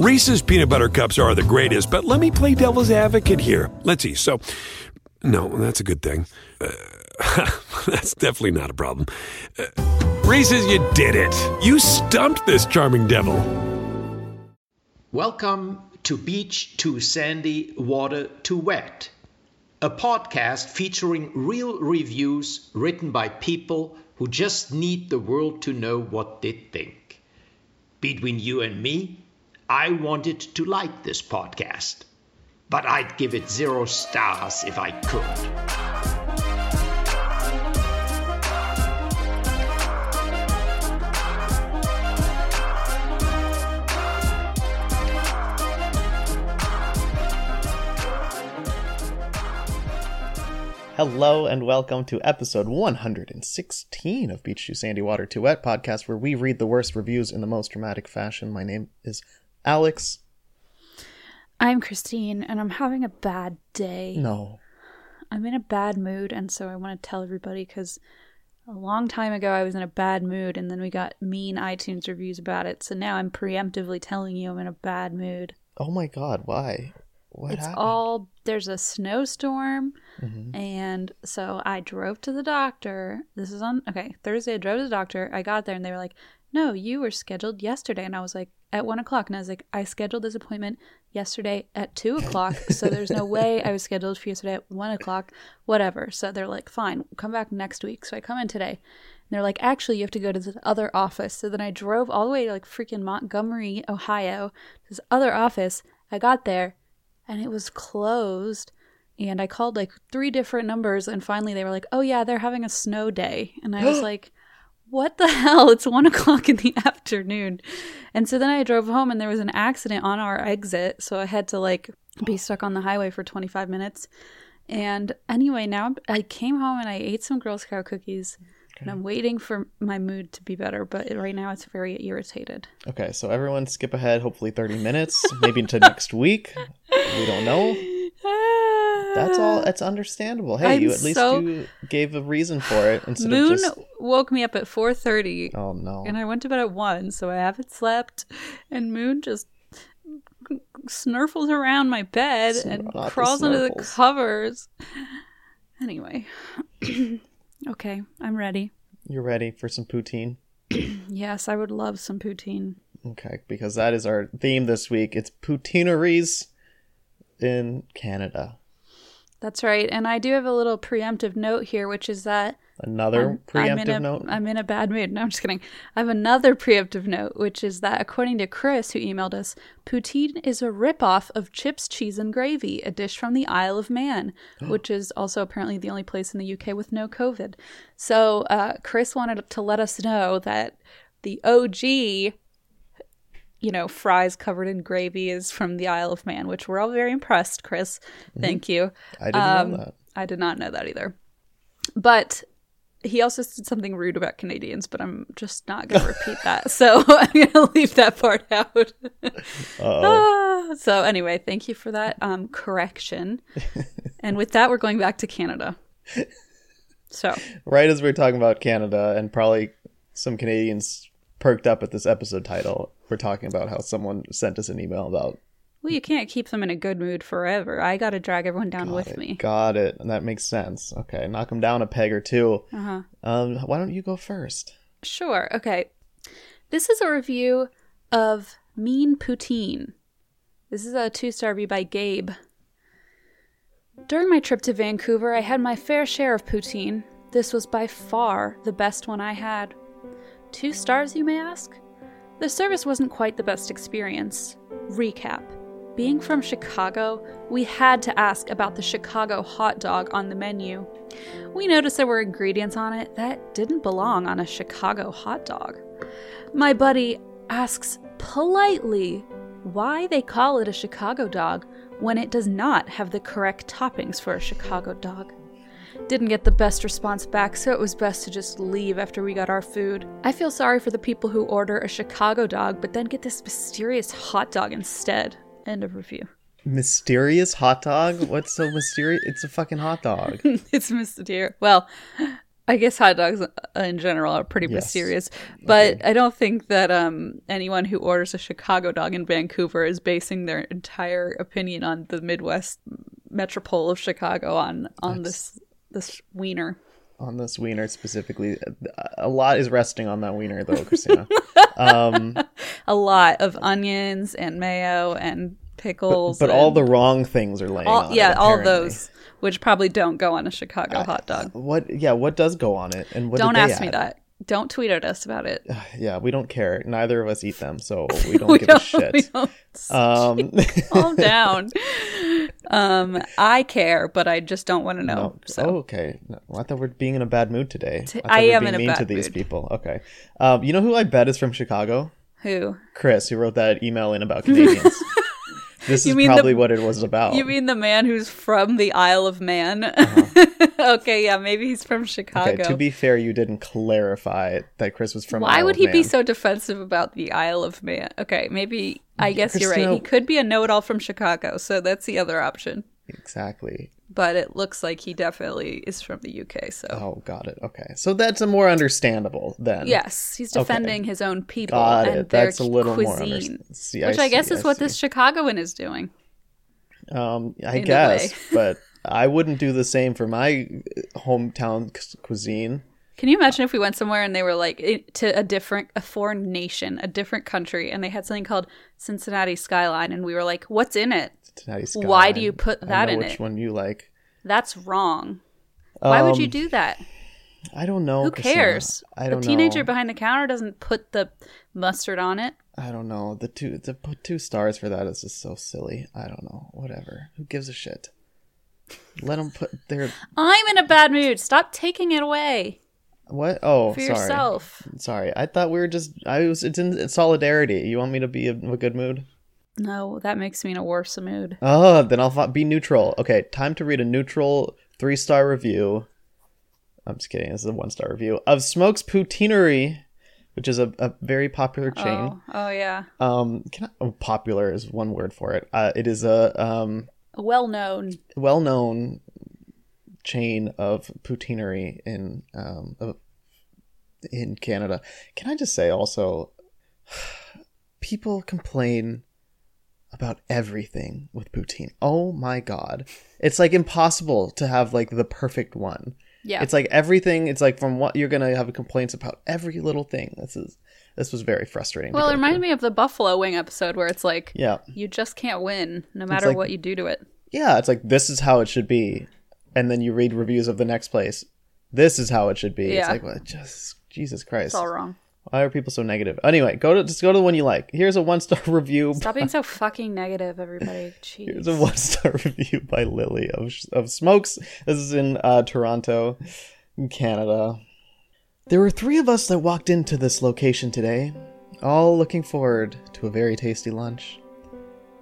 Reese's peanut butter cups are the greatest, but let me play devil's advocate here. Let's see. So, no, that's a good thing. Uh, that's definitely not a problem. Uh, Reese's, you did it. You stumped this charming devil. Welcome to Beach Too Sandy, Water Too Wet, a podcast featuring real reviews written by people who just need the world to know what they think. Between you and me, I wanted to like this podcast, but I'd give it zero stars if I could. Hello and welcome to episode 116 of Beach Too Sandy Water Too Wet podcast, where we read the worst reviews in the most dramatic fashion. My name is Alex. I'm Christine, and I'm having a bad day. No. I'm in a bad mood, and so I want to tell everybody because a long time ago I was in a bad mood, and then we got mean iTunes reviews about it. So now I'm preemptively telling you I'm in a bad mood. Oh my god, why? What it's happened? all there's a snowstorm, Mhm. and so I drove to the doctor. This is on okay Thursday. I drove to the doctor. I got there, and they were like, "No, you were scheduled yesterday," and I was like, "At one o'clock," and I was like, "I scheduled this appointment yesterday at two o'clock, so there's no way I was scheduled for yesterday at one o'clock, whatever." So they're like, "Fine, come back next week." So I come in today. And they're like, actually, you have to go to this other office. So then I drove all the way to like freaking Montgomery, Ohio, to this other office. I got there and it was closed. And I called like three different numbers. And finally they were like, oh, yeah, they're having a snow day. And I was like, what the hell? It's one o'clock in the afternoon. And so then I drove home and there was an accident on our exit. So I had to like be stuck on the highway for 25 minutes. And anyway, now I came home and I ate some Girl Scout cookies. And I'm waiting for my mood to be better, but right now it's very irritated. Okay, so everyone skip ahead, hopefully 30 minutes, maybe into next week. We don't know. That's all. That's understandable. Hey, I'm you at least so- you gave a reason for it instead Moon of just. Moon woke me up at 4:30 Oh no. and I went to bed at 1, so I haven't slept and Moon just snurfles around my bed Snur- and crawls under the covers. Anyway. okay, I'm ready. You're ready for some poutine? Yes, I would love some poutine. Okay, because that is our theme this week. It's poutineries in Canada. That's right. And I do have a little preemptive note here, which is that Another I'm- preemptive I'm a, note. I'm in a bad mood. No, I'm just kidding. I have another preemptive note, which is that according to Chris, who emailed us, poutine is a ripoff of chips, cheese, and gravy, a dish from the Isle of Man, which is also apparently the only place in the UK with no COVID. So uh, Chris wanted to let us know that the OG, you know, fries covered in gravy is from the Isle of Man, which we're all very impressed, Chris. Thank you. I didn't Um, know that. I did not know that either. But he also said something rude about Canadians, but I'm just not going to repeat that. So I'm going to leave that part out. Ah, so anyway, thank you for that um, correction. and with that, we're going back to Canada. So right as we are talking about Canada, and probably some Canadians perked up at this episode title, we're talking about how someone sent us an email about well, you can't keep them in a good mood forever. I got to drag everyone down Got with it, me. Got it. And that makes sense. Okay, knock them down a peg or two. Uh-huh. Um, why don't you go first? Sure. Okay. This is a review of Mean Poutine. This is a two star review by Gabe. During my trip to Vancouver, I had my fair share of poutine. This was by far the best one I had. Two stars, you may ask? The service wasn't quite the best experience. Recap. Being from Chicago, we had to ask about the Chicago hot dog on the menu. We noticed there were ingredients on it that didn't belong on a Chicago hot dog. My buddy asks politely why they call it a Chicago dog when it does not have the correct toppings for a Chicago dog. Didn't get the best response back, so it was best to just leave after we got our food. I feel sorry for the people who order a Chicago dog but then get this mysterious hot dog instead. End of review. Mysterious hot dog? What's so mysterious? It's a fucking hot dog. it's mysterious. Well, I guess hot dogs uh, in general are pretty Yes. mysterious, but I don't think that um, anyone who orders a Chicago dog in Vancouver is basing their entire opinion on the Midwest metropole of Chicago on on this this wiener. on this wiener specifically. A lot is resting on that wiener, though, Christina. um, A lot of onions and mayo and pickles, but all and the wrong things are laying all, on it, yeah, all those which probably don't go on a Chicago hot dog. What? Yeah, what does go on it, and Don't ask me that. Don't tweet at us about it. Yeah, we don't care. Neither of us eat them, so we don't we give don't, a shit. we don't Um, calm down. Um, I care, but I just don't want to know. no. So Oh, okay. No, I thought we're being in a bad mood today. T- I am being in a mean bad to these mood. people. Okay. Um, you know who I bet is from Chicago? who? Chris, who wrote that email in about Canadians. this You is mean the- probably what it was about. You mean the man who's from the Isle of Man? okay, yeah, maybe he's from Chicago. Uh-huh. Okay, to be fair, you didn't clarify that Chris was from. Why Isle would he be so defensive about the Isle of Man? Okay, maybe I guess you're right. He could be a know-it-all from Chicago, so that's the other option. Exactly? But it looks like he definitely is from the UK. So Oh, got it. Okay, so that's a more understandable then. yes, he's defending his own people got and it. their That's a little more. cuisine, Underst- see, which I, guess see, is what see. this Chicagoan is doing. Um, I in guess, but I wouldn't do the same for my hometown c- cuisine. Can you imagine if we went somewhere and they were like to a different, a foreign nation, a different country, and they had something called Cincinnati Skyline, and we were like, "What's in it? Cincinnati Why do you put I that know in which it? one you like? That's wrong. Why would you Um, do that? I don't know. Who Christina. cares? I don't the teenager know. behind the counter doesn't put the mustard on it. I don't know. The two to put two stars for that is just so silly. I don't know. Whatever. Who gives a shit? Let them put their I'm in a bad mood. Stop taking it away what? Oh, for sorry. yourself. Sorry. I thought we were just. I was. It's in solidarity. You want me to be in a good mood? No, that makes me in a worse mood. Oh, then I'll be neutral. Okay, time to read a neutral three star review. I'm just kidding. This is a one star review of Smoke's Poutinerie, which is a, a very popular chain. Oh, oh yeah, Um, can I, oh, popular is one word for it. Uh, it is a um well known. well known chain of poutineery in um of, in Canada. Can I just say also, people complain about everything with poutine. Oh my god, it's like impossible to have like the perfect one. Yeah, It's like everything. It's like from what you're gonna have complaints about every little thing. This is this was very frustrating. well, it reminded through. me of the Buffalo Wing episode where it's like Yeah, you just can't win no matter like- what you do to it. yeah. It's like this is how it should be, and then you read reviews of the next place. This is how it should be. It's like what? Just Jesus Christ. It's all wrong. Why are people so negative? Anyway, go to just go to the one you like. Here's a one star review. Stop being so fucking negative, everybody. Here's a one star review by Lily of of Smoke's. This is in uh, Toronto, Canada. There were three of us that walked into this location today, all looking forward to a very tasty lunch.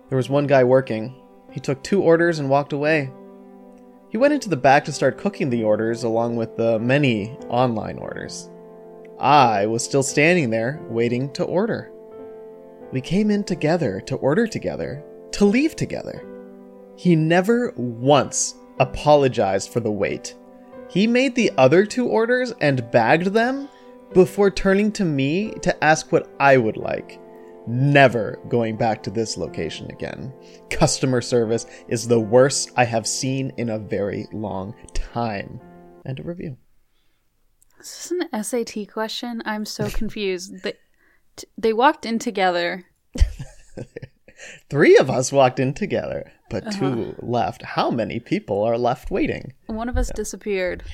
There was one guy working. He took two orders and walked away. He went into the back to start cooking the orders along with the many online orders. I was still standing there waiting to order. We came in together to order together, to leave together. He never once apologized for the wait. He made the other two orders and bagged them before turning to me to ask what I would like. Never going back to this location again. Customer service is the worst I have seen in a very long time. And a review. This is this an SAT question? I'm so confused. They, t- they walked in together. Three of us walked in together, but two left. How many people are left waiting? One of us disappeared.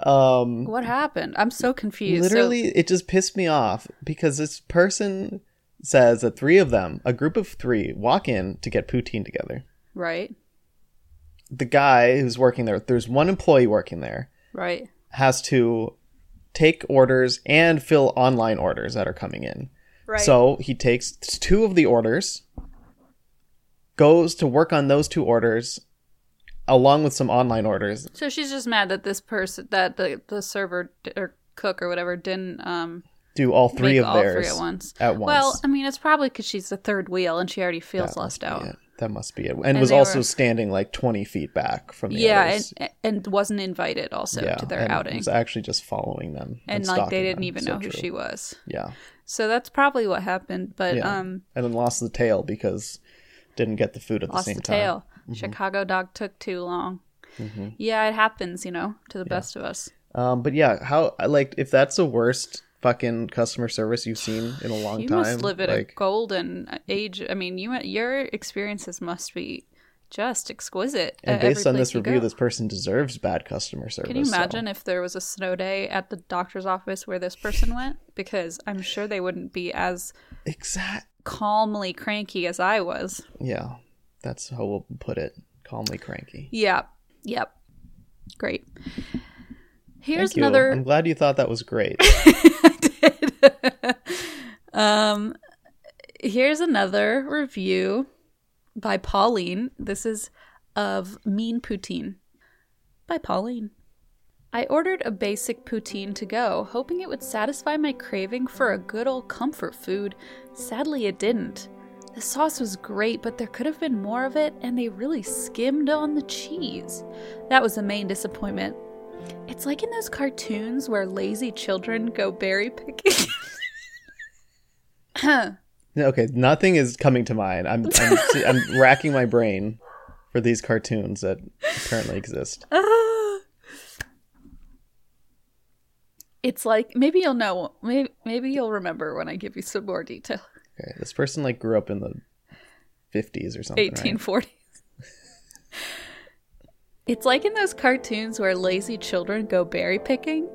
Um, What happened? I'm so confused. So- Literally, it just pissed me off because this person says that three of them, a group of three, walk in to get poutine together. right, The guy who's working there, there's one employee working there, right. has to take orders and fill online orders that are coming in. Right. So he takes two of the orders, goes to work on those two orders, along with some online orders. So she's just mad that this person, that the the server or cook or whatever didn't um Do all three make of all theirs three at once. At once. Well, I mean, it's probably because she's the third wheel and she already feels That must left be out. That must be it. And, was also were- standing like 20 feet back from the yeah, others. and and wasn't invited also to their and outing. was actually just following them. And, And, like they didn't them. even So know who true. she was. Yeah. So that's probably what happened. But Yeah. um And then lost the tail because didn't get the food at the same the time. Mm-hmm. tail. Chicago dog took too long. Yeah, it happens, you know, to the best of us. Um, but yeah, how like if that's the worst fucking customer service you've seen in a long You time, You must live at a golden age. I mean, you your experiences must be just exquisite. and based on this review, go. this person deserves bad customer service. Can you so- imagine if there was a snow day at the doctor's office where this person went? Because I'm sure they wouldn't be as Exact. calmly cranky as I was. Yeah, that's how we'll put it. Calmly cranky. Yep. Yep. Great. Here's another I'm glad you thought that was great. I did. um here's another review by Pauline. This is of Mean Poutine by Pauline. I ordered a basic poutine to go, hoping it would satisfy my craving for a good old comfort food. Sadly, it didn't. The sauce was great, but there could have been more of it, and they really skimmed on the cheese. That was the main disappointment. It's like in those cartoons where lazy children go berry picking. huh. okay, nothing is coming to mind. I'm I'm, I'm racking my brain for these cartoons that apparently exist. it's like maybe you'll know. Maybe maybe you'll remember when I give you some more detail. Okay, this person like grew up in the 50s or something. right? 1840s. it's like in those cartoons where lazy children go berry picking.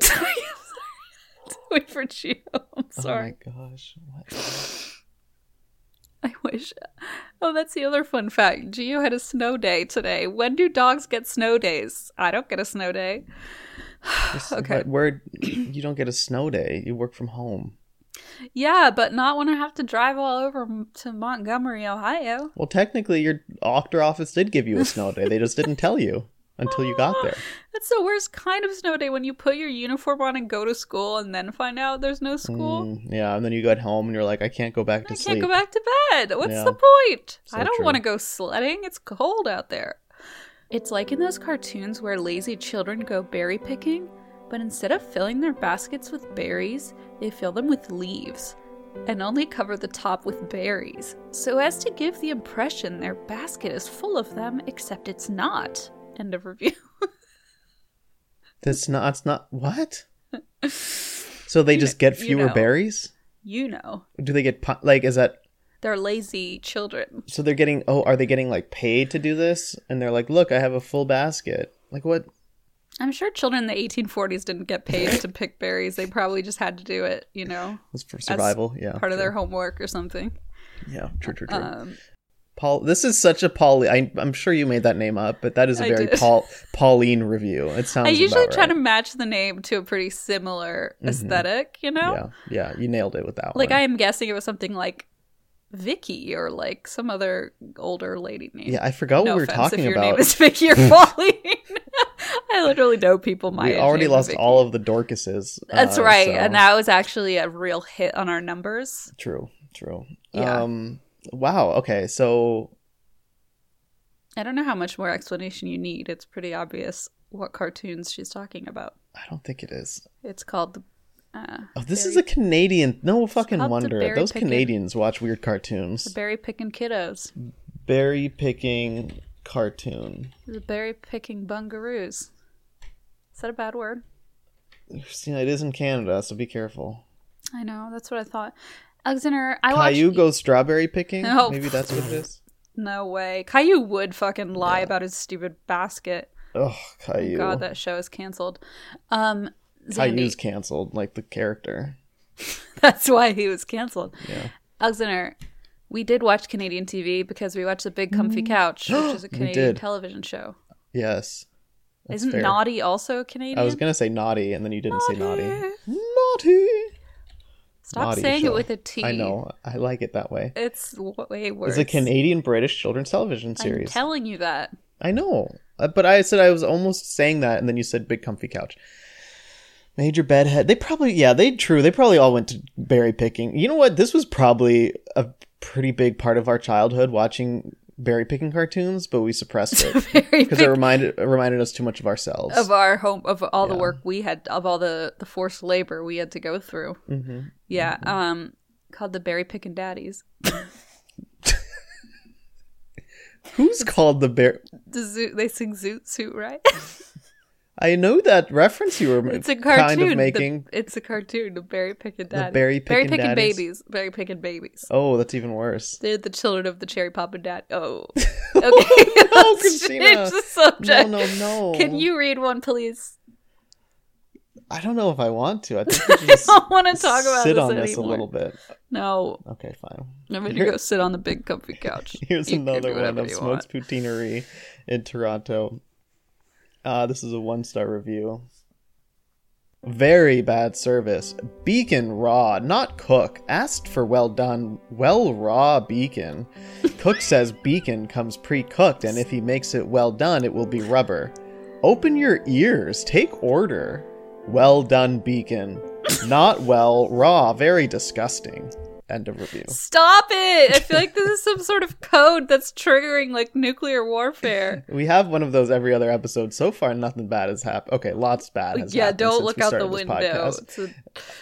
Wait for Gio. I'm oh sorry. Oh my gosh. What? I wish. Oh, that's the other fun fact. Gio had a snow day today. When do dogs get snow days? I don't get a snow day. Okay. but Where you don't get a snow day, you work from home. Yeah, but not when I have to drive all over to Montgomery, Ohio. Well, technically, your doctor office did give you a snow day. They just didn't tell you until you got there. That's the worst kind of snow day when you put your uniform on and go to school and then find out there's no school. Mm, yeah, and then you got home and you're like, I can't go back to I sleep. can't go back to bed. What's Yeah. the point? So I don't want to go sledding. It's cold out there. It's like in those cartoons where lazy children go berry picking, but instead of filling their baskets with berries, they fill them with leaves and only cover the top with berries, so as to give the impression their basket is full of them, except it's not. End of review. That's not. It's not. What? So they just get you fewer know. berries? you know, Do they get like? Is that they're lazy children. so? They're getting. Oh, are they getting like paid to do this? And they're like, look, I have a full basket. Like what? I'm sure children in the 1840s didn't get paid to pick berries. They probably just had to do it, you know, Was for survival? yeah. part of their homework or something. Yeah. True. True. True. Um, Paul, this is such a Paul. I, I'm sure you made that name up, but that is a very. Paul Pauline review. It sounds. I usually try to match the name to a pretty similar aesthetic, you know? Yeah, yeah, you nailed it with that Like one. I am guessing it was something like Vicky or like some other older lady name. yeah, I forgot no what we were talking if your about. name is Vicky or Pauline. I literally know people my we already lost Vicky. all of the Dorcases. That's uh, right, so- and that was actually a real hit on our numbers. True, true. Yeah. Um. Wow. Okay. So I don't know how much more explanation you need. It's pretty obvious what cartoons she's talking about. I don't think it is. It's called the. Uh, Oh, this is a Canadian. No fucking wonder. Those picking- Canadians watch weird cartoons. the berry picking kiddos. Berry picking cartoon. The berry picking bungaroos. Is that a bad word? You See, it is in Canada, so be careful. I know. That's what I thought. Alexander, I watched. Caillou goes strawberry picking. Oh. Maybe that's what it is. No way. Caillou would fucking lie about his stupid basket. Oh, Caillou. God, that show is canceled. Um, Caillou's Zandy, canceled, like the character. that's why he was canceled. Yeah. Alexander, we did watch Canadian TV because we watched The Big Comfy Couch, which is a Canadian television show. Yes. That's Isn't fair. Naughty also Canadian? I was gonna say naughty, and then you didn't say naughty. Naughty. Stop Naughty saying show. it with a T. I know. I like it that way. It's way worse. It's a Canadian British children's television series. I'm series. telling you that. I know, Uh, but I said I was almost saying that, and then you said big comfy couch. Major bedhead. They probably, yeah, they true. They probably all went to berry picking. You know what? This was probably a pretty big part of our childhood watching berry picking cartoons, but we suppressed it because it reminded it reminded us too much of ourselves. of our home of all the work we had of all the the forced labor we had to go through. hmm Yeah, um, called the berry picking daddies. Who's called the bear? The zoo, they sing Zoot Suit, right? I know that reference you were It's a cartoon. kind of The- making. it's a cartoon. The berry picking daddies. berry berry picking picking daddies? babies. Berry picking babies. Oh, that's even worse. They're the children of the cherry papa dad. Oh, okay. Let's Christina. the subject. No, no, no. Can you read one, please? I don't know if I want to. I think we should I don't want to talk about sit this on anymore. this a little bit. No, Okay, fine. I'm gonna go sit on the big comfy couch. Here's You another one of Smoke's. Poutinerie in Toronto. Uh, this is a one star review. Very bad service. Beacon raw, not cook. Asked for well done, well raw beacon. Cook says beacon comes pre cooked, and if he makes it well done, it will be rubber. Open your ears, take order. Well done beacon. Not well raw, very disgusting. End of review. Stop it! I feel like this is some sort of code that's triggering like nuclear warfare. We have one of those every other episode. So far, nothing bad has happened. Okay, lots bad has yeah, happened don't since look out the window. podcast. It's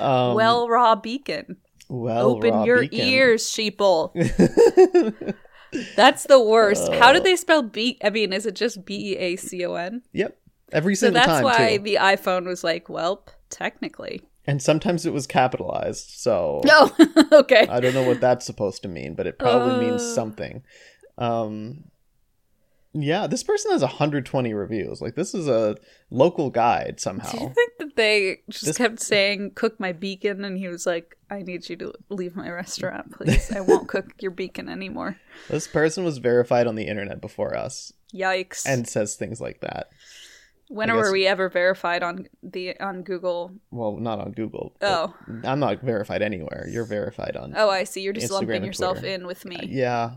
a Um, well raw beacon. well, Open your beacon. ears, sheeple. That's the worst. How Oh. did they spell be? I mean, is it just B E A C O N? Yep, every single time. So that's time why too. the iPhone was like, well, technically. And sometimes it was capitalized. So No, okay. I don't know what that's supposed to mean, but it probably means Uh. something. Um, yeah, this person has 120 reviews. Like this is a local guide somehow. Do you think that they just This- kept saying, cook my beacon? And he was like, I need you to leave my restaurant, please. I won't cook your beacon anymore. This person was verified on the internet before us Yikes. and says things like that. When I were guess- we ever verified on the on Google? Well, not on Google. but Oh. I'm not verified anywhere. You're verified on. Oh, I see. You're just Instagram lumping and yourself Twitter. in with me. Yeah.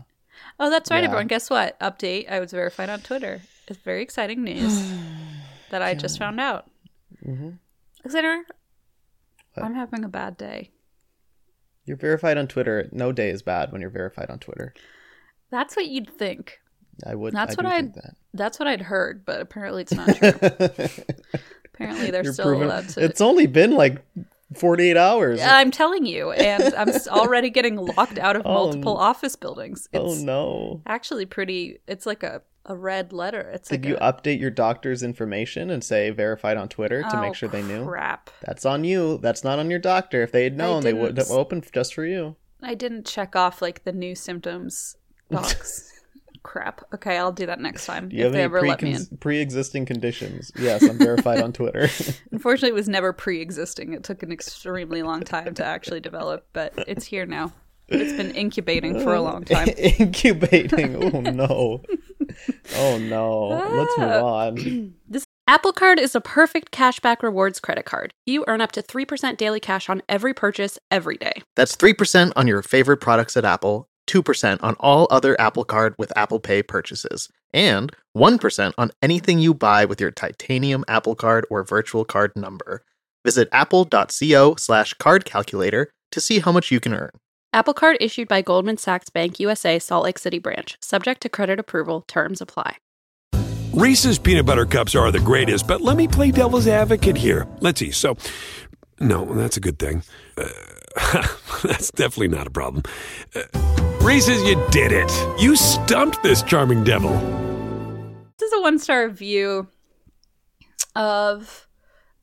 Oh, that's right, Yeah. everyone. Guess what? Update. I was verified on Twitter. It's very exciting news that I just found out. hmm Alexander, What? I'm having a bad day. You're verified on Twitter. No day is bad when you're verified on Twitter. That's what you'd think. I would. That's I what I'd- think That's what I'd heard, but apparently it's not true. apparently they're You're still proven- allowed to. It's only been like 48 hours. I'm telling you, and I'm already getting locked out of Oh, multiple n- office buildings. Oh, it's oh no. actually pretty. It's like a, a red letter. It's Did like you a, update your doctor's information and say verified on Twitter to oh, make sure they knew? Crap! That's on you. That's not on your doctor. If they had known, they would have opened just for you. I didn't check off like the new symptoms box. crap. Okay, I'll do that next time Do you if have they any ever let me in. pre pre-existing conditions? Yes, I'm verified on Twitter. Unfortunately, it was never pre-existing. It took an extremely long time to actually develop, but it's here now. It's been incubating for a long time. Incubating. Oh no. Oh no. Let's move ah. on. this Apple Card is a perfect cashback rewards credit card. You earn up to 3% daily cash on every purchase every day. That's 3% on your favorite products at Apple, 2% on all other Apple Card with Apple Pay purchases, and 1% on anything you buy with your titanium Apple Card or virtual card number. Visit apple.co slash card calculator to see how much you can earn. Apple Card issued by Goldman Sachs Bank USA Salt Lake City branch, subject to credit approval. Terms apply. Reese's peanut butter cups are the greatest, but let me play devil's advocate here. Let's see. So, no, that's a good thing. Uh, that's definitely not a problem. Uh, Reese's, you did it. You stumped this charming devil. This is a one star review of.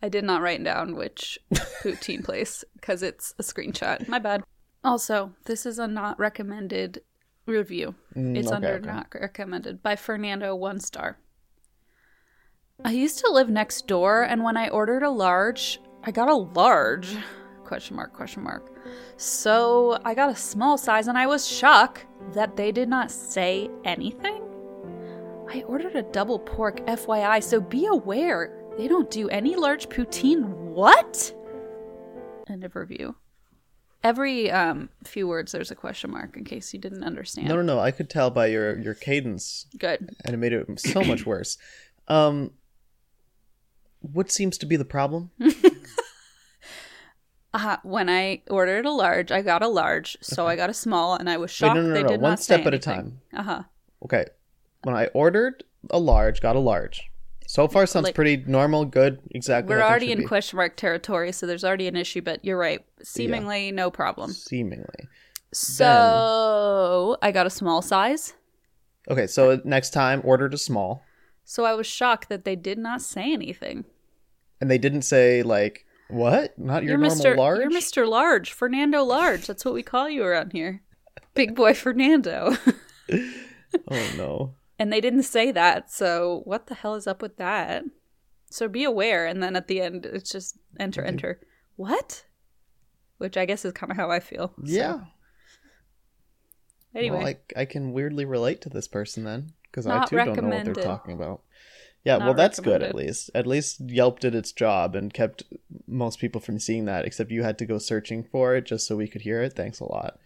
I did not write down which poutine place because it's a screenshot. My bad. Also, this is a not recommended review. Mm, it's okay, under okay. not recommended by Fernando, one star. I used to live next door, and when I ordered a large, I got a large. Question mark, question mark. So I got a small size, and I was shocked that they did not say anything. I ordered a double pork, FYI, so be aware. They don't do any large poutine. What? End of review. Every um, few words, there's a question mark in case you didn't understand. No, no, no. I could tell by your your cadence, Good. and it made it so much worse. Um, what seems to be the problem? Uh, when I ordered a large, I got a large, so I got a small, and I was Wait, shocked no, no, they no, did one not step at a time. Uh huh. Okay, when I ordered a large, got a large. So far, sounds Like- pretty normal, good, exactly. We're already in be. question mark territory, so there's already an issue, but you're right. Seemingly no problem. Seemingly. So I got a small size. Okay, so next time, ordered a small, So I was shocked that they did not say anything. and they didn't say like, "What? Not your You're normal Mr. large?" You're Mr. Large, Fernando Large. That's what we call you around here. Big boy Fernando. Oh no. and they didn't say that, so what the hell is up with that? So be aware, and then at the end, it's just enter, enter. What? Which I guess is kind of how I feel. So, Yeah. Anyway, Well, I I can weirdly relate to this person then because I too don't know what they're talking about. Yeah, well, that's good at least. At least Yelp did its job and kept most people from seeing that. Except you had to go searching for it just so we could hear it. Thanks a lot.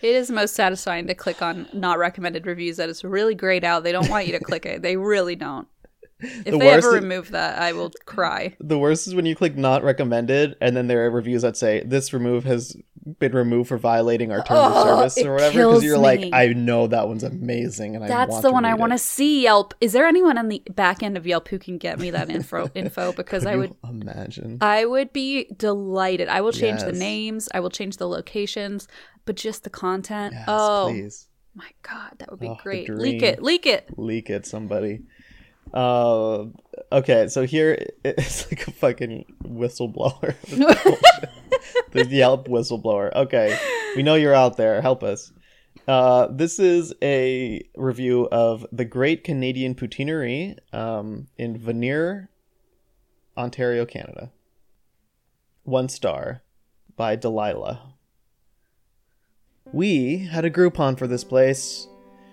it is most satisfying to click on not recommended reviews. That is really grayed out. They don't want you to click it. They really don't. If The they ever is- remove that, I will cry. The worst is when you click not recommended and then there are reviews that say this remove has been removed for violating our terms Oh, of service or whatever because you're like. I know that one's amazing and I That's the one I want to see. Yelp. Is there anyone on the back end of Yelp who can get me that info? info because I would imagine. I would be delighted. I will change the names. I will change the locations, but just the content. Yes, oh please. my god, that would be Oh, great. Leak it. Leak it. leak it somebody uh okay so here it's like a fucking whistleblower the yelp whistleblower. Okay. We know you're out there. Help us. Uh this is a review of the great canadian poutinerie um in veneer ontario canada. One star by delilah. We had a groupon for this place.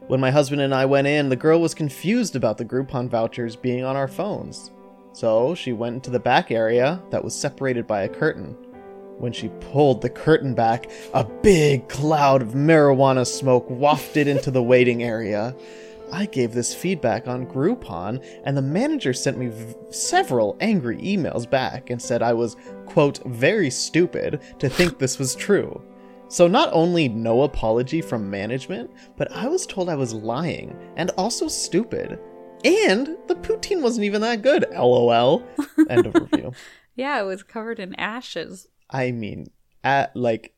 When my husband and I went in, the girl was confused about the Groupon vouchers being on our phones. So she went into the back area that was separated by a curtain. When she pulled the curtain back, a big cloud of marijuana smoke wafted into the waiting area. I gave this feedback on Groupon, and the manager sent me v- several angry emails back and said I was, quote, very stupid to think this was true. So not only no apology from management, but I was told I was lying and also stupid. And the poutine wasn't even that good. LOL. End of review. Yeah, it was covered in ashes. I mean, at like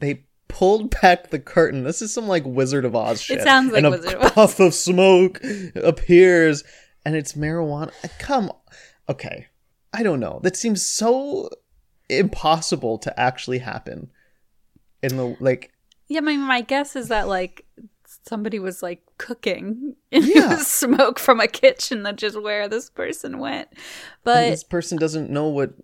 they pulled back the curtain. This is some like Wizard of Oz shit. It sounds like and Wizard a of Oz. puff of smoke appears, and it's marijuana. Come, okay. I don't know. That seems so impossible to actually happen. In the like, Yeah, my my guess is that like somebody was like cooking and Yeah. smoke from a kitchen that just where this person went. and But this person doesn't know what.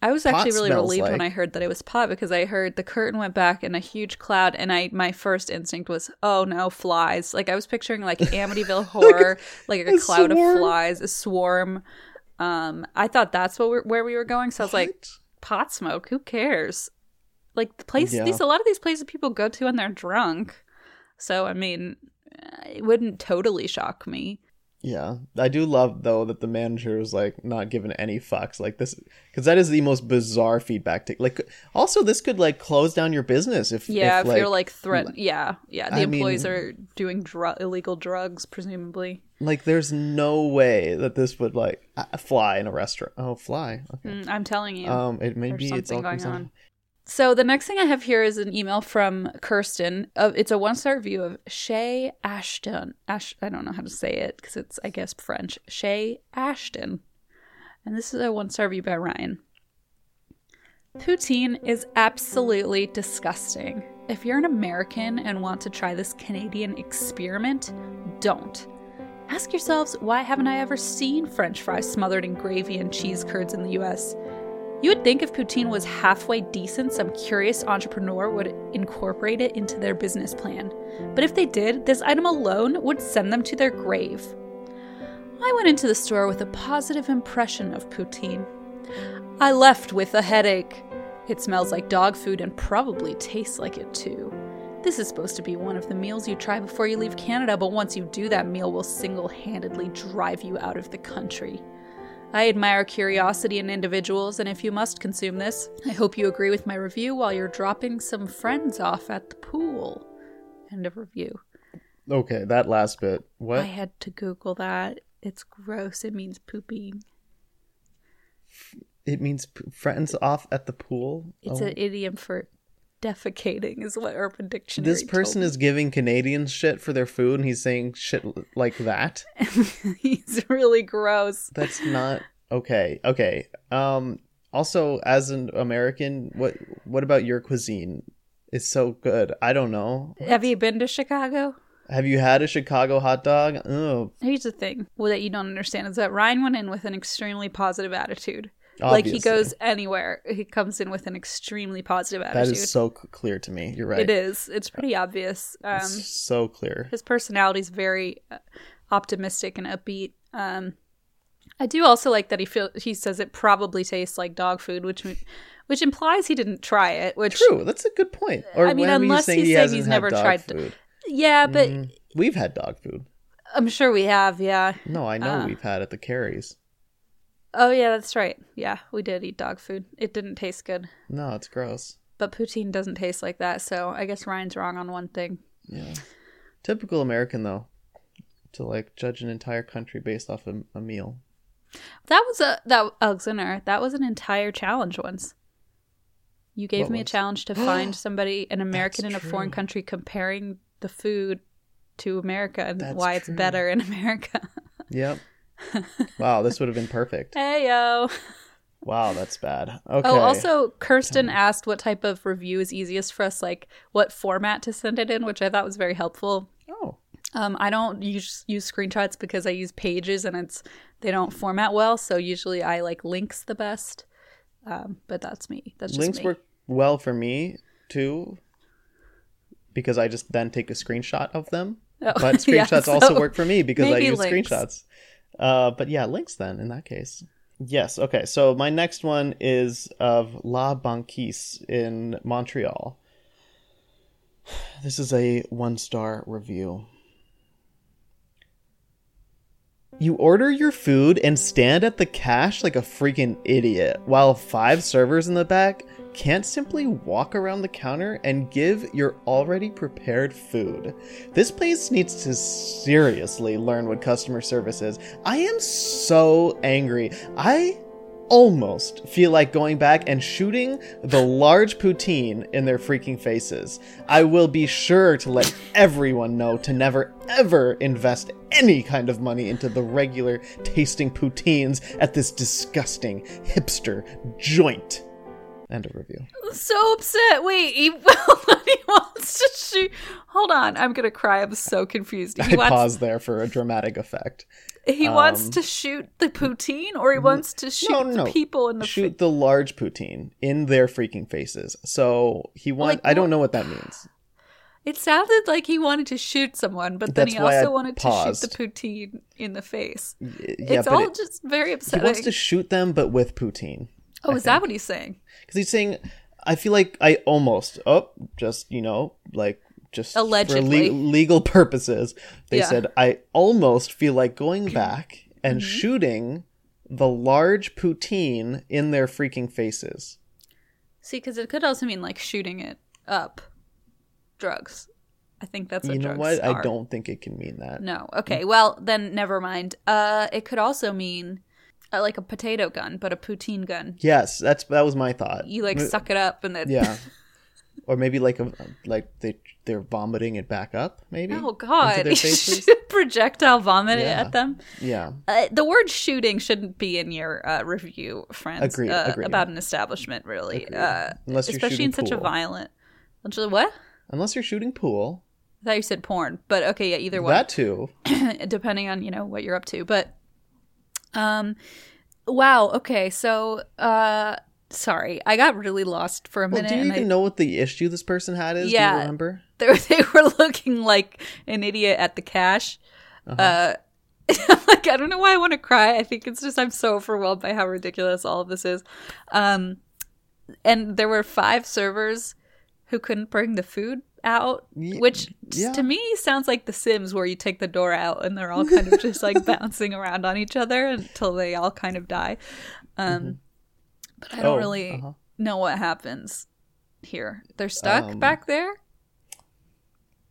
I was actually really relieved when. I heard that it was pot because I heard the curtain went back in a huge cloud, and I my first instinct was, oh no, flies! Like I was picturing like Amityville horror, like a, a cloud swarm. of flies, a swarm. Um, I thought that's what we're, where we were going, so I was like, pot smoke. Who cares? Like the place, Yeah. these a lot of these places people go to when they're drunk. So I mean, it wouldn't totally shock me. Yeah, I do love though that the manager was like not giving any fucks like this because that is the most bizarre feedback. To, like, also this could like close down your business if Yeah, if, if, you're like threatened. Yeah, yeah. The I employees mean- are doing dru- illegal drugs, presumably. like there's no way that this would like uh, fly in a restaurant. Oh, fly. Okay. Mm, I'm telling you. Um, it maybe it's all going down- on. So the next thing I have here is an email from Kirsten. Of it's a one star review of Chez Ashton. Ash, I don't know how to say it because it's I guess French. Chez Ashton, and this is a one star review by Ryan. Poutine is absolutely disgusting. If you're an American and want to try this Canadian experiment, don't. Ask yourselves why haven't I ever seen French fries smothered in gravy and cheese curds in the US? You would think if poutine was halfway decent, some curious entrepreneur would incorporate it into their business plan. But if they did, this item alone would send them to their grave. I went into the store with a positive impression of poutine. I left with a headache. It smells like dog food and probably tastes like it too. This is supposed to be one of the meals you try before you leave Canada, but once you do, that meal will single handedly drive you out of the country. I admire curiosity in individuals, and if you must consume this, I hope you agree with my review while you're dropping some friends off at the pool. End of review. Okay, that last bit. What? I had to Google that. It's gross. It means pooping. It means p- friends off at the pool. It's Oh. an idiom for defecating, is what Urban Dictionary. Is. This person is giving Canadians shit for their food, and he's saying shit like that. He's really gross. That's not okay. Okay. Um. Also, as an American, what what about your cuisine? Is so good. I don't know. Have you been to Chicago? Have you had a Chicago hot dog? Oh, Here's the thing well, that you don't understand is that Ryan went in with an extremely positive attitude. Like he goes anywhere, he comes in with an extremely positive attitude. is so clear to me. You're right. It is. It's pretty obvious. Um, It's so clear. his personality is very uh, optimistic and upbeat. Um, I do also like that he feel he says it probably tastes like dog food, which which implies he didn't try it. Which True. That's a good point. Or I mean, unless saying he's he saying he's never tried- food. yeah, but Mm, we've had dog food. I'm sure we have. Yeah. No, I know Uh. we've had at the Carries. Oh yeah, that's right. Yeah, we did eat dog food. It didn't taste good, No, it's gross. but poutine doesn't taste like that. So I guess Ryan's wrong on one thing. Yeah. Typical American though, to like judge an entire country based off a, a meal. That was a that Alexander. That was an entire challenge once. You gave What me a challenge to find somebody, an American That's in a foreign country, comparing the food to America and That's why it's better in America. Yep. Wow, this would have been perfect. hey yo. Wow, that's bad. Okay. Oh, also, Kirsten asked what type of review is easiest for us, like what format to send it in, which I thought was very helpful. Oh, Um, I don't use use screenshots because I use pages and it's they don't format well. So usually I like links the best. Um, but that's me. That's just links me. work well for me too, because I just then take a screenshot of them. Oh, But yeah, screenshots so also work for me because I use links. screenshots. Uh, but yeah, links then in that case. Yes. Okay. So my next one is of La Banquise in Montreal. This is a one star review. You order your food and stand at the cash like a freaking idiot, while five servers in the back can't simply walk around the counter and give your already prepared food. This place needs to seriously learn what customer service is. I am so angry. I almost feel like going back and shooting the large poutine in their freaking faces. I will be sure to let everyone know to never ever invest any kind of money into the regular tasting poutines at this disgusting hipster joint. End of review. so upset. Wait, he, he wants to shoot. Hold on, I'm gonna cry. I'm so confused. He I wants paused there for a dramatic effect. he wants Um, to shoot the poutine, or he wants to shoot no, no, the people in the shoot the large poutine in their freaking faces. So he wants. Like, I don't know what that means. It sounded like he wanted to shoot someone, but then That's he also wanted paused. to shoot the poutine in the face. Yeah, it's all it- just very upsetting. he wants to shoot them, but with poutine. Oh, is that what he's saying? Because he's saying, I feel like I almost, oh, just, you know, like, just Allegedly. for le- legal purposes, they Yeah. said, I almost feel like going back and Mm-hmm. shooting the large poutine in their freaking faces. See, because it could also mean like shooting it up. Drugs. I think that's what you know drugs what? are. I don't think it can mean that. No. Okay. Well, then never mind. Uh, it could also mean uh, like a potato gun, but a poutine gun. Yes, that's that was my thought. You like suck it up and then. Yeah. or maybe like a like they they're vomiting it back up, maybe. Oh God! projectile vomit it Yeah. at them. Yeah. Uh, the word shooting shouldn't be in your uh, review, friends. Agreed, uh, agreed. About an establishment, really. Uh, Unless especially in such a violent. What? Unless you're shooting pool. I thought you said porn, but okay, yeah, either one. That too. depending on you know what you're up to but um wow okay so uh sorry i got really lost for a Well, minute do you even I, know what the issue this person had is? Do Yeah. you remember? they, were, they were looking like an idiot at the cash Uh-huh. uh I'm like i don't know why i want to cry i think it's just i'm so overwhelmed by how ridiculous all of this is um and there were five servers who couldn't bring the food out which yeah. to me sounds like the sims where you take the door out and they're all kind of just like bouncing around on each other until they all kind of die um but i don't Oh, really uh-huh. know what happens here they're stuck Um, back there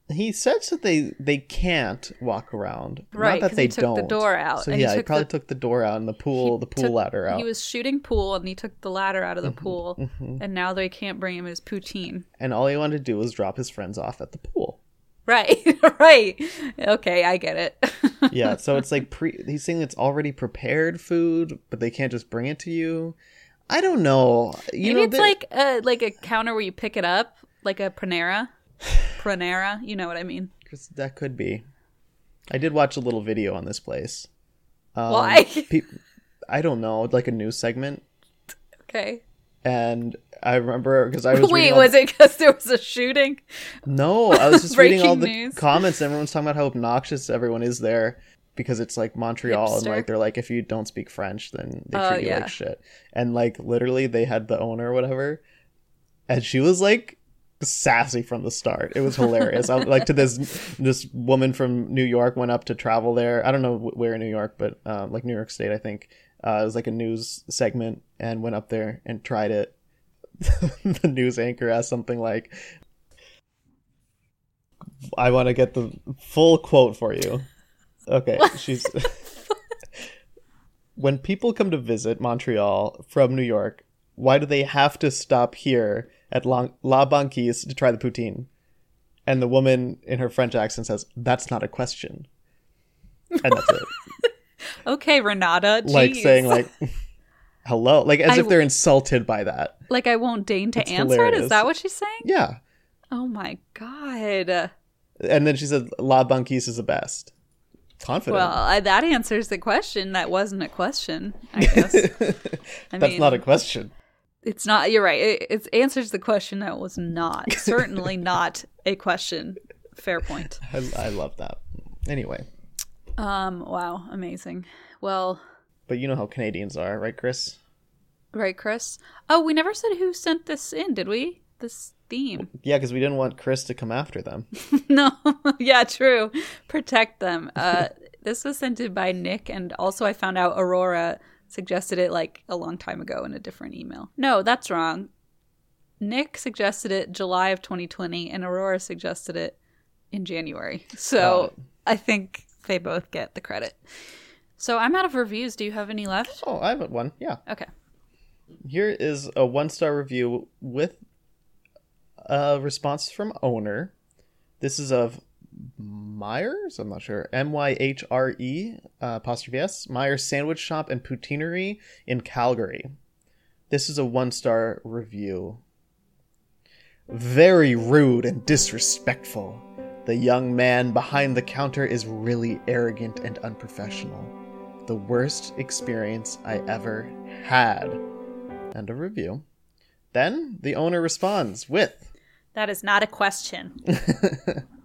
He says that they they can't walk around. Right, Not that they he took the don't. door out, So and he yeah, he took probably the- took the door out and the pool, the pool took- ladder out. He was shooting pool and he took the ladder out of Mm-hmm, the pool, and now they can't bring him his poutine. and all he wanted to do was drop his friends off at the pool. Right, right. Okay, I get it. Yeah, so it's like pre. He's saying it's already prepared food, but they can't just bring it to you. I don't know. You Maybe know, it's there- like a like a counter where you pick it up, like a Panera. Panera, you know what I mean? that could be. I did watch a little video on this place. Um, Why? pe- I don't know, like a news segment, Okay. and I remember because I was Wait, was it because there was a shooting? No, I was just reading all the news. comments. Everyone's talking about how obnoxious everyone is there because it's like Montreal, and like they're like, if you don't speak French, then they Oh, treat you yeah. like shit. And like literally, they had the owner or whatever, and she was like sassy from the start. It was hilarious. I, like to this this woman from New York went up to travel there. I don't know where in New York, but um, like New York State, I think. Uh, it was like a news segment, and went up there and tried it. the news anchor asked something like, I want to get the full quote for you. Okay, she's. when people come to visit Montreal from New York, why do they have to stop here at La Banquise to try the poutine? And the woman in her French accent says, "That's not a question," and that's it. Okay, Renata. like saying like, "Hello," like as I- if they're insulted by that. like I won't deign to It's answer it. hilarious. Is that what she's saying? Yeah, Oh my god. and then she said, "La Banquise is the best." Confident. Well, I, that answers the question. That wasn't a question. I guess I That's mean, not a question. It's not. You're right. It, it answers the question that was not. Certainly not a question. Fair point. I, I love that. Anyway, Um. Wow. Amazing. Well. but you know how Canadians are, right, Chris? Right, Chris. Oh, we never said who sent this in, did we? This theme. Yeah, because we didn't want Chris to come after them. no. yeah. True. Protect them. Uh. this was sent in by Nick, and also I found out Aurora suggested it like a long time ago in a different email. No, that's wrong. Nick suggested it July of 2020, and Aurora suggested it in January. So. I think they both get the credit. So I'm out of reviews. Do you have any left? Oh, I have one. Yeah. Okay. Here is a one star review with a response from owner. This is of Myhre's. I'm not sure. M Y H R E uh, apostrophe S. Myhre's Sandwich Shop and Poutinerie in Calgary. This is a one star review. Very rude and disrespectful. The young man behind the counter is really arrogant and unprofessional. The worst experience I ever had. And a review. Then the owner responds with That is not a question.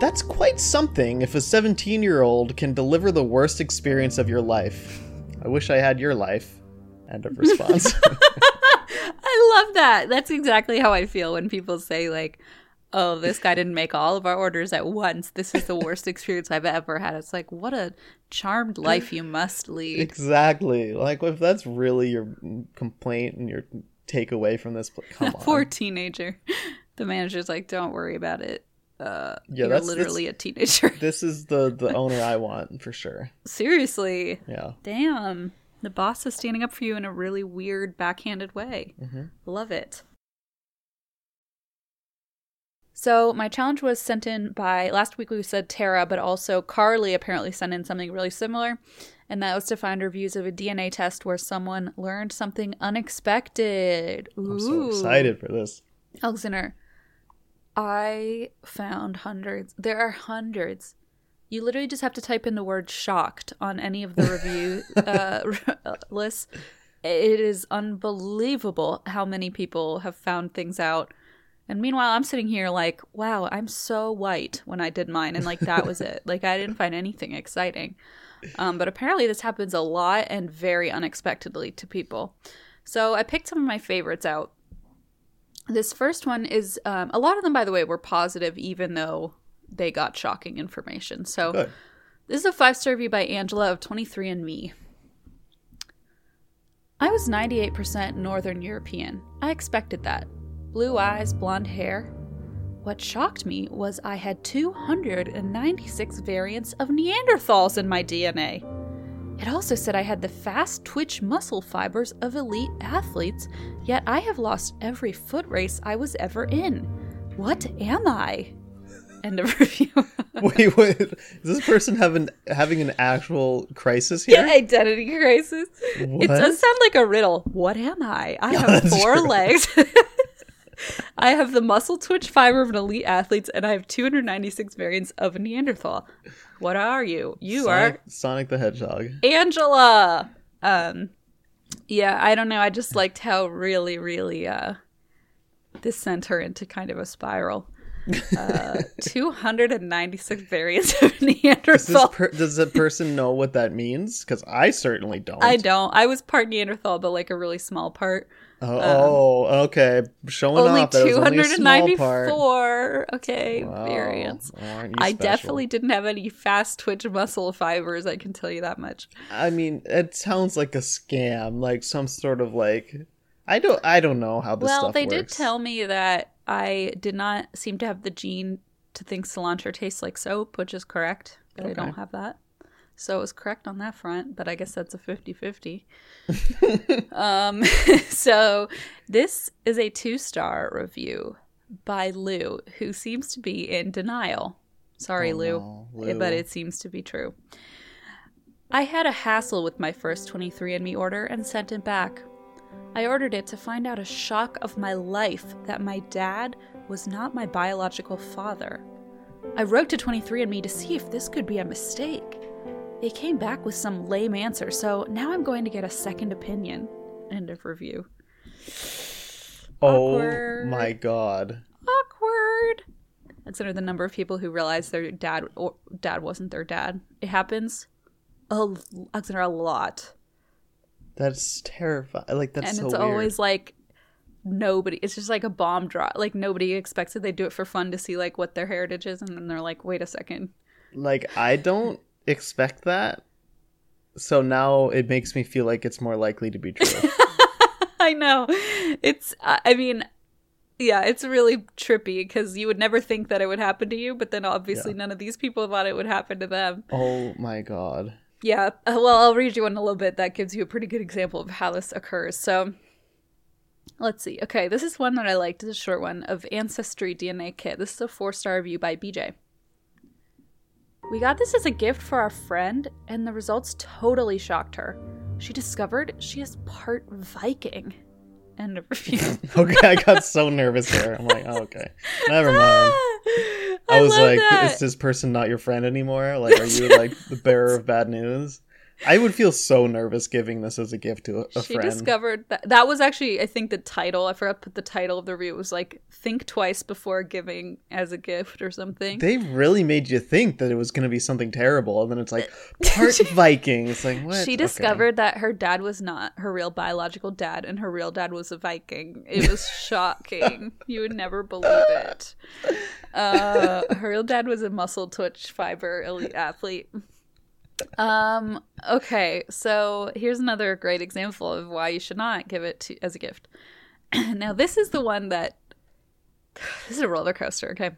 That's quite something if a 17 year old can deliver the worst experience of your life. I wish I had your life. End of response. I love that. That's exactly how I feel when people say like, "Oh, this guy didn't make all of our orders at once. This is the worst experience I've ever had." It's like, what a charmed life you must lead. exactly. Like, if that's really your complaint and your takeaway from this, come on. Poor teenager. The manager's like, "Don't worry about it. Uh, Yeah, you're that's- literally a teenager." This is the, the owner I want for sure. Seriously, Yeah. damn. The boss is standing up for you in a really weird, backhanded way. Love it. So, my challenge was sent in by last week we said Tara, but also Carly apparently sent in something really similar. And that was to find reviews of a DNA test where someone learned something unexpected. I'm so excited for this. Alexander, I found hundreds. There are hundreds. You literally just have to type in the word shocked on any of the review uh, lists. It is unbelievable how many people have found things out. And meanwhile, I'm sitting here like, wow, I'm so white when I did mine. And like, that was it. Like, I didn't find anything exciting. Um, but apparently, this happens a lot and very unexpectedly to people. So I picked some of my favorites out. This first one is um, a lot of them, by the way, were positive, even though they got shocking information. So Good. this is a five star review by Angela of 23andMe. I was 98% Northern European. I expected that. Blue eyes, blonde hair. What shocked me was I had 296 variants of Neanderthals in my DNA. It also said I had the fast twitch muscle fibers of elite athletes, yet I have lost every foot race I was ever in. What am I? End of review. Wait, wait. Is this person having having an actual crisis here? Yeah, identity crisis. It does sound like a riddle. What am I? I have that's four true. legs. I have the muscle twitch fiber of an elite athlete, and I have 296 variants of a Neanderthal. What are you? You Sonic, are Sonic the Hedgehog. Angela. Um, yeah, I don't know. I just liked how really, really uh, this sent her into kind of a spiral. Uh, 296 variants of Does, Neanderthal. per- does the person know what that means? Because I certainly don't. I don't. I was part Neanderthal, but like a really small part. Oh, um, oh, okay. Showing only off that it was only a small part. 294. Okay, Wow. I definitely didn't have any fast twitch muscle fibers. I can tell you that much. I mean, it sounds like a scam, like some sort of like. I don't. I don't know how this well, they did tell me that I did not seem to have the gene to think cilantro tastes like soap, which is correct. But I don't have that. So it was correct on that front, but I guess that's a 50-50. um so this is a two-star review by Lou, who seems to be in denial. Sorry, Oh, Lou, no, eh, but it seems to be true. I had a hassle with my first 23andMe order and sent it back. I ordered it to find out a shock of my life that my dad was not my biological father. I wrote to 23andMe to see if this could be a mistake. They came back with some lame answer, so now I'm going to get a second opinion. End of review. Oh Awkward. my god. Awkward. Consider the number of people who realize their dad or dad wasn't their dad. It happens a consider a lot. That's terrifying. Like that's and so it's weird. always like nobody it's just like a bomb drop like nobody expects it they do it for fun to see like what their heritage is and then they're like wait a second like I don't expect that. So now it makes me feel like it's more likely to be true. i know it's i mean yeah it's really trippy because you would never think that it would happen to you but then obviously Yeah. none of these people thought it would happen to them oh my god. yeah uh, well i'll read you one in a little bit that gives you a pretty good example of how this occurs so let's see okay this is one that i liked is a short one of ancestry dna kit this is a four star review by bj We got this as a gift for our friend, and the results totally shocked her. She discovered she is part Viking. End of review. Okay, I got so nervous there. I'm like, oh, okay, never ah, mind. I, was love like, that. is this person not your friend anymore? Like, are you like the bearer of bad news? I would feel so nervous giving this as a gift to a, a she friend. discovered that that was actually I think the title. I forgot to put the title of the review. It was like think twice before giving as a gift or something. they really made you think that it was going to be something terrible, and then it's like part Viking. It's like what? She Okay. discovered that her dad was not her real biological dad, and her real dad was a Viking. It was shocking. you would never believe it. Uh, her real dad was a muscle twitch fiber elite athlete. Um. Okay. So here's another great example of why you should not give it to as a gift. now this is the one that this is a roller coaster. Okay.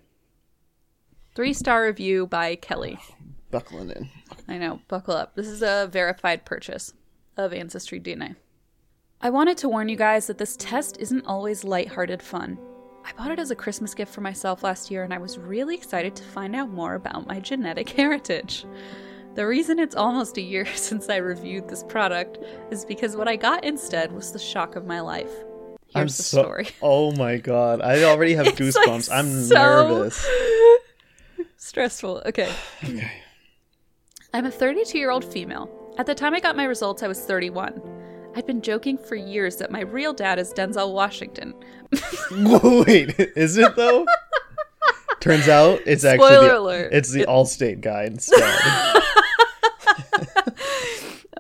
Three star review by Kelly. buckling in. I know, buckle up. This is a verified purchase of Ancestry DNA. I wanted to warn you guys that this test isn't always lighthearted fun. I bought it as a Christmas gift for myself last year, and I was really excited to find out more about my genetic heritage. The reason it's almost a year since I reviewed this product is because what I got instead was the shock of my life. Here's I'm the so, story. Oh my god, I already have It's, like, goosebumps. I'm so nervous. Stressful. Okay. Okay. I'm a 32 year old female. At the time I got my results, I was 31. I'd been joking for years that my real dad is Denzel Washington. Wait, is it though? Turns out it's actually Spoiler the, alert. it's the Allstate guy instead.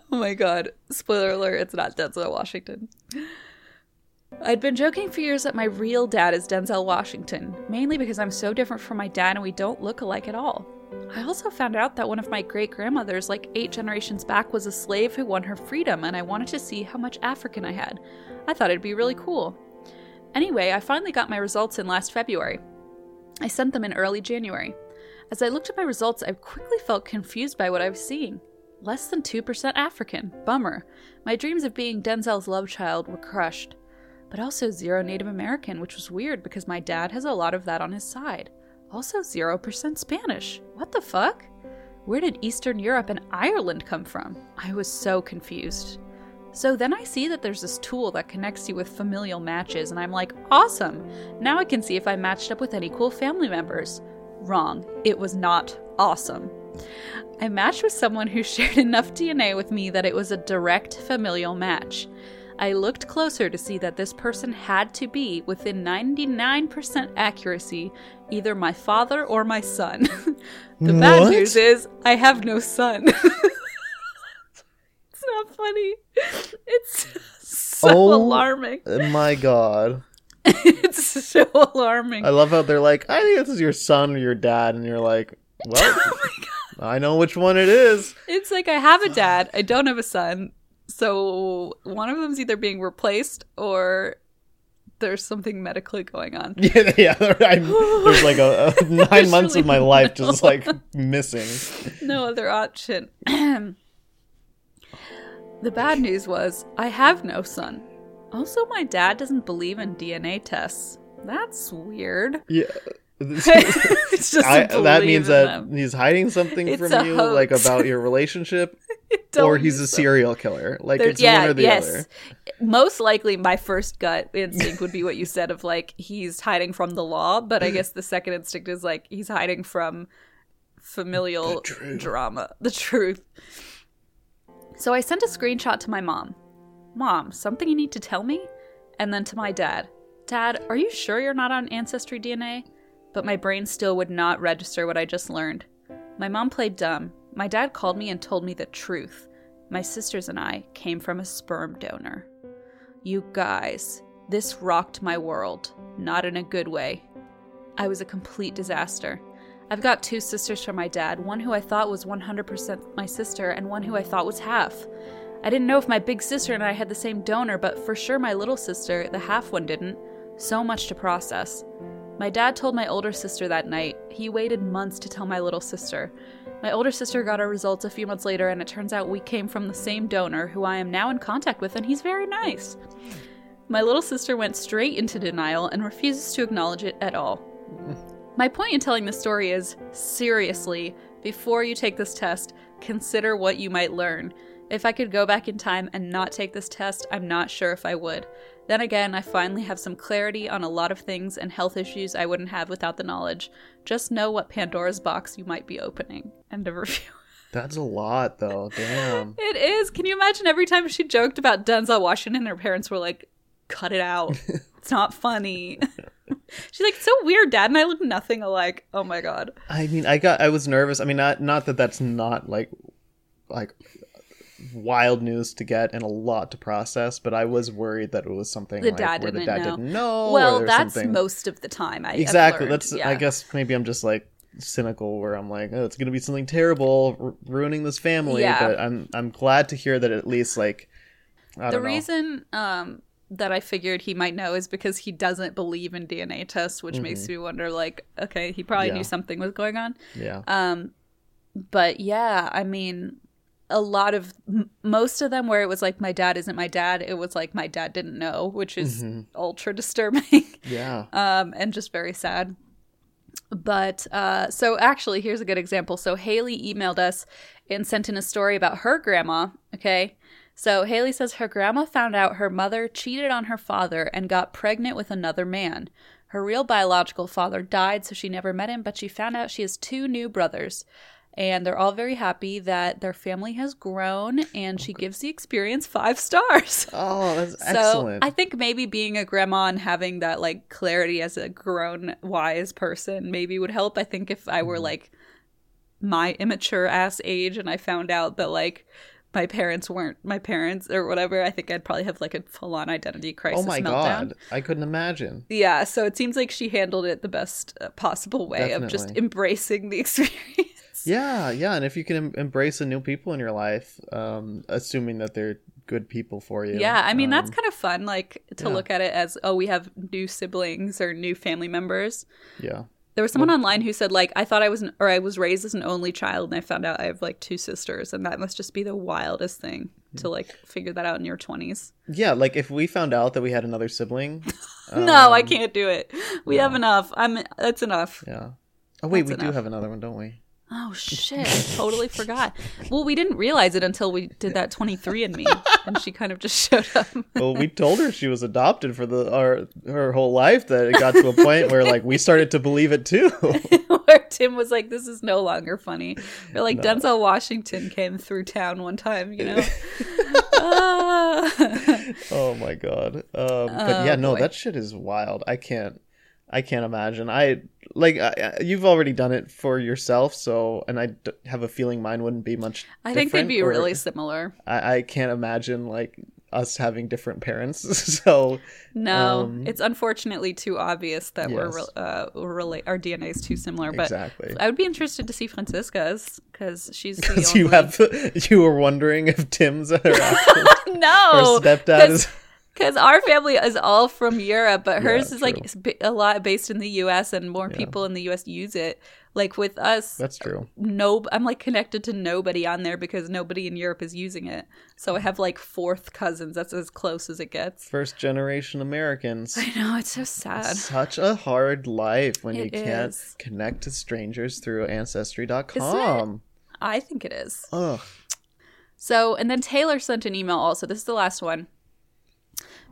Oh my god. Spoiler alert, it's not Denzel Washington. I'd been joking for years that my real dad is Denzel Washington, mainly because I'm so different from my dad and we don't look alike at all. I also found out that one of my great grandmothers, like eight generations back, was a slave who won her freedom, and I wanted to see how much African I had. I thought it'd be really cool. Anyway, I finally got my results in last February. I sent them in early January. As I looked at my results, I quickly felt confused by what I was seeing. Less than 2% African. Bummer. My dreams of being Denzel's love child were crushed. But also zero Native American, which was weird because my dad has a lot of that on his side. Also 0% Spanish. What the fuck? Where did Eastern Europe and Ireland come from? I was so confused. So then I see that there's this tool that connects you with familial matches, and I'm like, awesome! Now I can see if I matched up with any cool family members. Wrong. It was not awesome. I matched with someone who shared enough DNA with me that it was a direct familial match. I looked closer to see that this person had to be, within 99% accuracy, either my father or my son. the bad news is, I have no son. it's not funny. It's so Oh. alarming. My God. It's so alarming. I love how they're like, I think this is your son or your dad, and you're like, well, Oh I know which one it is. It's like I have a dad, I don't have a son. So one of them's either being replaced or there's something medically going on. Yeah, yeah. There's like a, a nine months of my life no just like missing. No other option. the bad news was I have no son. Also, my dad doesn't believe in DNA tests. That's weird. Yeah. It's just I, that means that them. he's hiding something It's from you, like about your relationship, or he's a them. serial killer. Like There- it's one or the other. Most likely, my first gut instinct would be what you said of like he's hiding from the law, but I guess the second instinct is like he's hiding from familial drama, the truth. So I sent a screenshot to my mom. Mom, something you need to tell me? And then to my dad. Dad, are you sure you're not on Ancestry DNA? But my brain still would not register what I just learned. My mom played dumb. My dad called me and told me the truth. My sisters and I came from a sperm donor. You guys, this rocked my world. Not in a good way. I was a complete disaster. I've got two sisters from my dad, one who I thought was 100% my sister, and one who I thought was half. I didn't know if my big sister and I had the same donor, but for sure my little sister, the half one, didn't. So much to process. My dad told my older sister that night. He waited months to tell my little sister. My older sister got her results a few months later, and it turns out we came from the same donor, who I am now in contact with, and he's very nice. My little sister went straight into denial and refuses to acknowledge it at all. My point in telling this story is seriously, before you take this test, consider what you might learn. If I could go back in time and not take this test, I'm not sure if I would. Then again, I finally have some clarity on a lot of things and health issues I wouldn't have without the knowledge. Just know what Pandora's box you might be opening. End of review. That's a lot, though. Damn. It is. Can you imagine every time she joked about Denzel Washington, her parents were like, cut it out. it's not funny. She's like, so weird, dad, and I look nothing alike. Oh my god. I mean, I got, I was nervous. I mean, not, not that that's not like, like wild news to get and a lot to process, but I was worried that it was something The like, dad where the didn't dad know. didn't know. well, that's something... most of the time. I exactly. That's, yeah. I guess maybe I'm just like cynical where I'm like, oh, it's gonna be something terrible, r- ruining this family. Yeah. But I'm, I'm glad to hear that at least like, I the don't know. reason um that I figured he might know is because he doesn't believe in DNA tests, which makes me wonder like, okay, he probably Mm-hmm. Yeah. knew something was going on. Yeah. Um, but yeah, I mean, a lot of m- most of them where it was like my dad isn't my dad, it was like my dad didn't know, which is Mm-hmm. ultra disturbing. yeah. um, and just very sad. But uh, so actually, here's a good example. So Haley emailed us and sent in a story about her grandma. Okay. So Haley says her grandma found out her mother cheated on her father and got pregnant with another man. Her real biological father died, so she never met him, but she found out she has two new brothers. And they're all very happy that their family has grown, and she gives the experience five stars. Oh, that's So excellent. I think maybe being a grandma and having that like clarity as a grown wise person maybe would help. I think if I Mm-hmm. were like my immature ass age and I found out that like my parents weren't my parents or whatever, I think I'd probably have like a full on identity crisis oh my meltdown. god, I couldn't imagine. Yeah, so it seems like she handled it the best uh, possible way of just embracing the experience. Yeah, yeah, and if you can em- embrace the new people in your life, um, assuming that they're good people for you. Yeah, I mean that's um, kind of fun like to yeah. look at it as oh we have new siblings or new family members. yeah. There was someone online who said like I thought I was an, or I was raised as an only child and I found out I have like two sisters and that must just be the wildest thing to like figure that out in your 20s. Yeah, like if we found out that we had another sibling. no, I um, can't do it. We have enough. I'm that's enough. Yeah. Oh wait, That's we do have another one, don't we? Oh shit! I totally forgot. Well, we didn't realize it until we did that 23andMe, and she kind of just showed up. Well, we told her she was adopted for the our her whole life. That it got to a point where like we started to believe it too. Where Tim was like, "This is no longer funny." Or like Denzel Washington came through town one time, you know. Ah. oh my god. Um, but yeah, no, Oh, boy. that shit is wild. I can't. I can't imagine. I like I, you've already done it for yourself, so and I d- have a feeling mine wouldn't be much. I think they'd be or- really similar. I, I can't imagine like us having different parents. so No, Um, it's unfortunately too obvious that we're Yes. uh, we're our DNA is too similar. But exactly. I would be interested to see Francisca's because she's the Because only. you have you were wondering if Tim's her actual no her stepdad is because our family is all from Europe, but hers Yeah, is like true. it's bi- a lot based in the U.S. and more people in the U.S. use it. Like with us, That's true. no, I'm like connected to nobody on there because nobody in Europe is using it. So I have like fourth cousins. That's as close as it gets. First generation Americans. I know it's so sad. Such a hard life when you It can't is. connect to strangers through ancestry.com. I think it is. Ugh. So, and then Taylor sent an email also. This is the last one.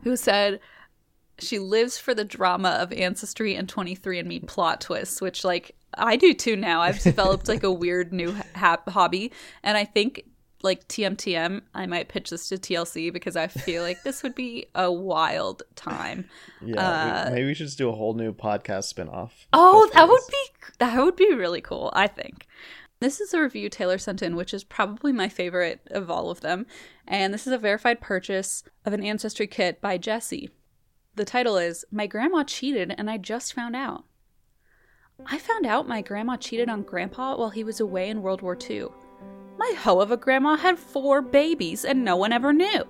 Who said she lives for the drama of ancestry and 23andme plot twists, which like I do too now. I've developed like a weird new ha- hobby and I think like TMTM, I might pitch this to TLC because I feel like this would be a wild time. Yeah, we- uh, maybe we should just do a whole new podcast spinoff. Oh, that would be that would be really cool, I think. This is a review Taylor sent in, which is probably my favorite of all of them. And this is a verified purchase of an ancestry kit by Jesse. The title is My Grandma Cheated and I Just Found Out. I found out my grandma cheated on grandpa while he was away in World War II. My hoe of a grandma had four babies and no one ever knew.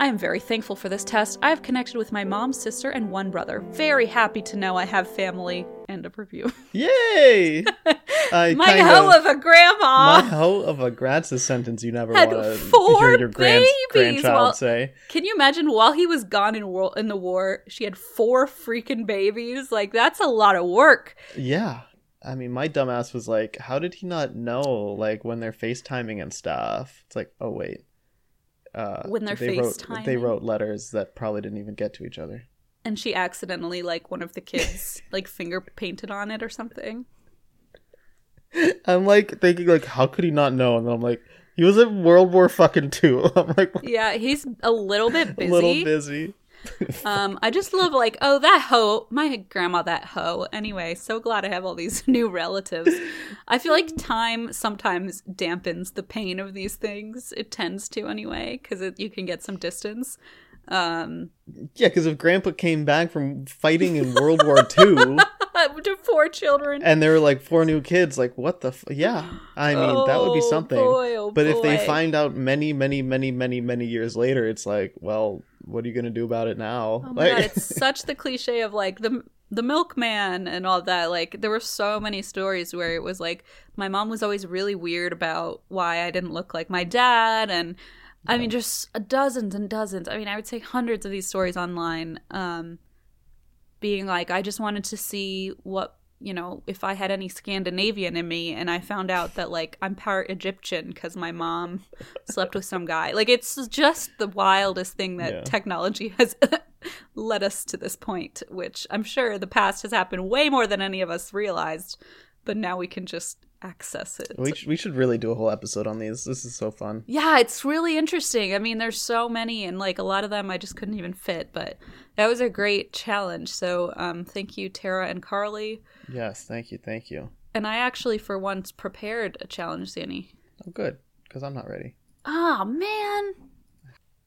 I am very thankful for this test. I have connected with my mom, sister, and one brother. Very happy to know I have family. End of review. Yay! I my hoe of a grandma. my hoe of a grad's a sentence you never want to hear your grand, grandchild while- say. Can you imagine while he was gone in war in the war, she had four freaking babies? Like that's a lot of work. Yeah. I mean, my dumbass was like, how did he not know, like, when they're FaceTiming and stuff? It's like, oh, wait. Uh, When they're they wrote, they wrote letters that probably didn't even get to each other. And she accidentally like one of the kids like finger painted on it or something. I'm like thinking, like, how could he not know? And then I'm like, he was in World War fucking two. I'm like, Yeah, he's a little bit a busy. little busy. Um, I just love like, oh, that hoe, my grandma, that hoe. Anyway, so glad I have all these new relatives. I feel like time sometimes dampens the pain of these things. It tends to anyway, because you can get some distance. Um, Yeah, because if Grandpa came back from fighting in World War Two to four children. and there were like four new kids, like, what the? F-? Yeah, I mean, that would be Oh, something. boy, oh, but if they find out many, many, many, many, many years later, it's like, well, what are you gonna do about it now? Oh my god, it's such the cliche of like the the milkman and all that. Like there were so many stories where it was like my mom was always really weird about why I didn't look like my dad and I mean just dozens and dozens. I mean, I would say hundreds of these stories online um being like I just wanted to see what you know, if I had any Scandinavian in me, and I found out that like I'm part Egyptian because my mom slept with some guy. Like it's just the wildest thing that Yeah. technology has led us to this point, which I'm sure the past has happened way more than any of us realized, but now we can just access it. we, sh- we should really do a whole episode on these. This is so fun. Yeah, it's really interesting. I mean, there's so many, and like a lot of them I just couldn't even fit, but that was a great challenge. So, um, thank you, Tara and Carly. Yes, thank you, thank you. And I actually, for once, prepared a challenge, Zanny. Oh, good, because I'm not ready. Ah, man.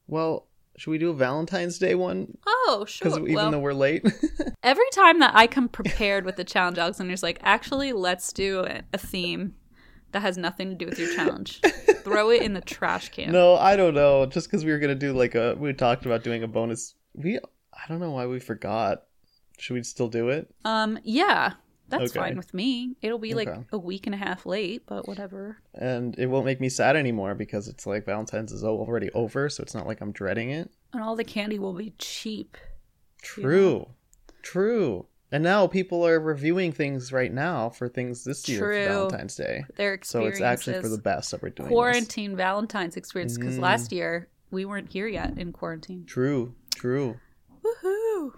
Well, should we do a Valentine's Day one? Oh, Because sure. even well, though we're late, every time that I come prepared with the challenge, Alexander's like, actually, let's do a, a theme that has nothing to do with your challenge. Throw it in the trash can. no, I don't know. Just because we were gonna do like a, we talked about doing a bonus. We, I don't know why we forgot. Should we still do it? Um, yeah. That's Okay. fine with me. It'll be like a week and a half late, but whatever. And it won't make me sad anymore because it's like Valentine's is already over, so it's not like I'm dreading it. And all the candy will be cheap. True. True. And now people are reviewing things right now for things this year True. for Valentine's Day. Their So it's actually for the best that we're doing this. quarantine Valentine's experience because Mm. last year we weren't here yet in quarantine. True. True. Woohoo!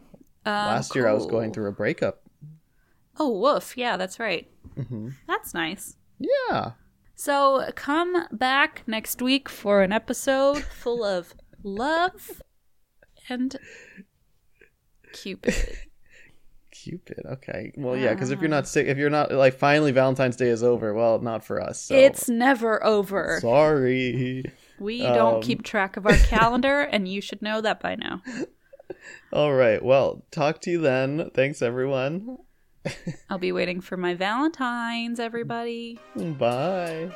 Um, Last year I was going through a breakup. Oh, woof! Yeah, that's right. hmm That's nice. Yeah. So come back next week for an episode full of love and Cupid. Cupid. Okay. Well, yeah, because if you're not sick, if you're not like finally Valentine's Day is over, well, not for us. So. It's never over. sorry. we don't um, keep track of our calendar, and you should know that by now. All right. Well, talk to you then. Thanks, everyone. I'll be waiting for my Valentine's, everybody. Bye.